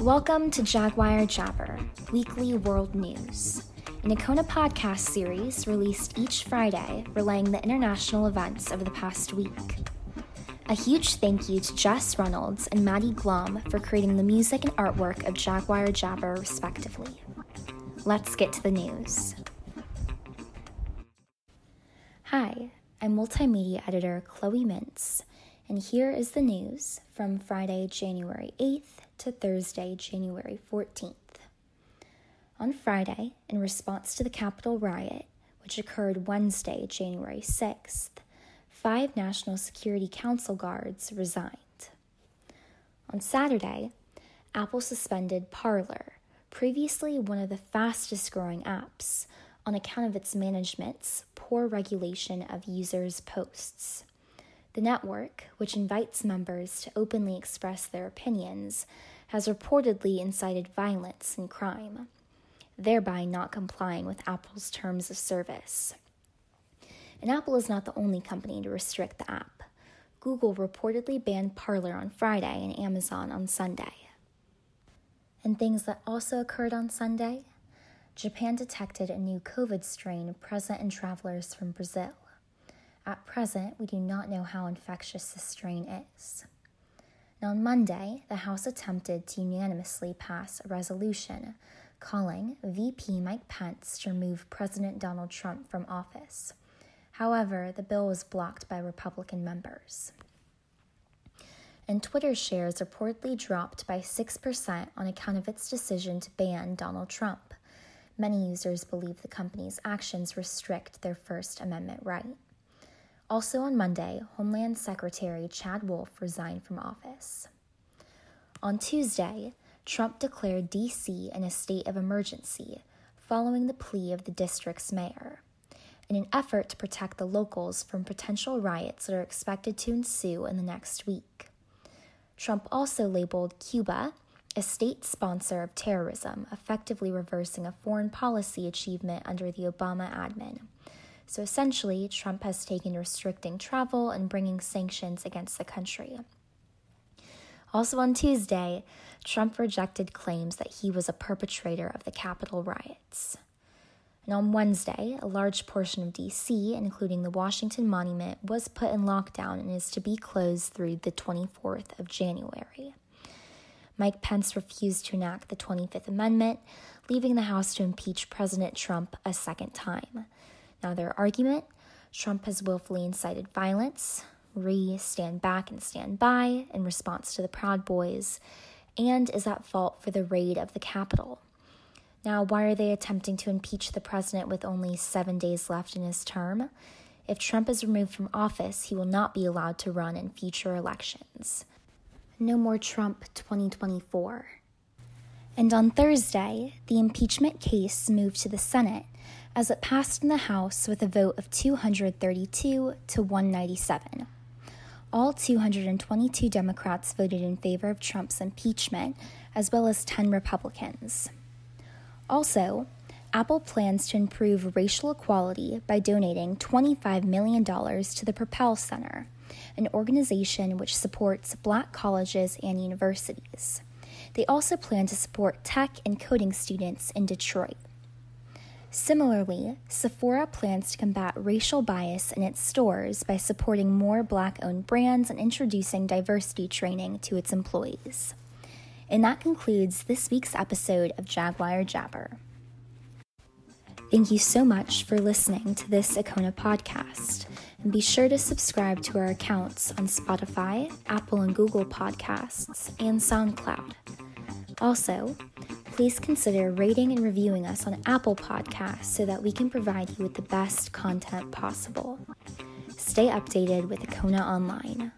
Welcome to Jaguar Jabber, weekly world news, an Icona podcast series released each Friday relaying the international events of the past week. A huge thank you to Jess Reynolds and Maddie Glom for creating the music and artwork of Jaguar Jabber, respectively. Let's get to the news. Hi, I'm multimedia editor Chloe Mintz, and here is the news from Friday, January 8th to Thursday, January 14th. On Friday, in response to the Capitol riot, which occurred Wednesday, January 6th, five National Security Council guards resigned. On Saturday, Apple suspended Parler, previously one of the fastest growing apps, on account of its management's poor regulation of users' posts. The network, which invites members to openly express their opinions, has reportedly incited violence and crime, thereby not complying with Apple's terms of service. And Apple is not the only company to restrict the app. Google reportedly banned Parler on Friday and Amazon on Sunday. And things that also occurred on Sunday Japan detected a new COVID strain present in travelers from Brazil. At present, we do not know how infectious this strain is. On Monday, the House attempted to unanimously pass a resolution calling VP Mike Pence to remove President Donald Trump from office. However, the bill was blocked by Republican members. And Twitter shares reportedly dropped by 6% on account of its decision to ban Donald Trump. Many users believe the company's actions restrict their First Amendment right. Also on Monday, Homeland Secretary Chad Wolf resigned from office. On Tuesday, Trump declared D.C. in a state of emergency following the plea of the district's mayor. In an effort to protect the locals from potential riots that are expected to ensue in the next week. Trump also labeled Cuba a state sponsor of terrorism, effectively reversing a foreign policy achievement under the Obama admin. So essentially, Trump has taken restricting travel and bringing sanctions against the country. Also on Tuesday, Trump rejected claims that he was a perpetrator of the Capitol riots. And on Wednesday, a large portion of DC, including the Washington Monument, was put in lockdown and is to be closed through the 24th of January. Mike Pence refused to enact the 25th Amendment, leaving the House to impeach President Trump a second time. Now, their argument Trump has willfully incited violence, re stand back and stand by in response to the Proud Boys, and is at fault for the raid of the Capitol. Now, why are they attempting to impeach the president with only seven days left in his term? If Trump is removed from office, he will not be allowed to run in future elections. No More Trump 2024. And on Thursday, the impeachment case moved to the Senate as it passed in the House with a vote of 232 to 197. All 222 Democrats voted in favor of Trump's impeachment, as well as 10 Republicans. Also, Apple plans to improve racial equality by donating $25 million to the Propel Center an organization which supports black colleges and universities. They also plan to support tech and coding students in Detroit. Similarly, Sephora plans to combat racial bias in its stores by supporting more black owned brands and introducing diversity training to its employees. And that concludes this week's episode of Jaguar Jabber. Thank you so much for listening to this Icona podcast and be sure to subscribe to our accounts on Spotify, Apple and Google Podcasts, and SoundCloud. Also, please consider rating and reviewing us on Apple Podcasts so that we can provide you with the best content possible. Stay updated with Icona Online.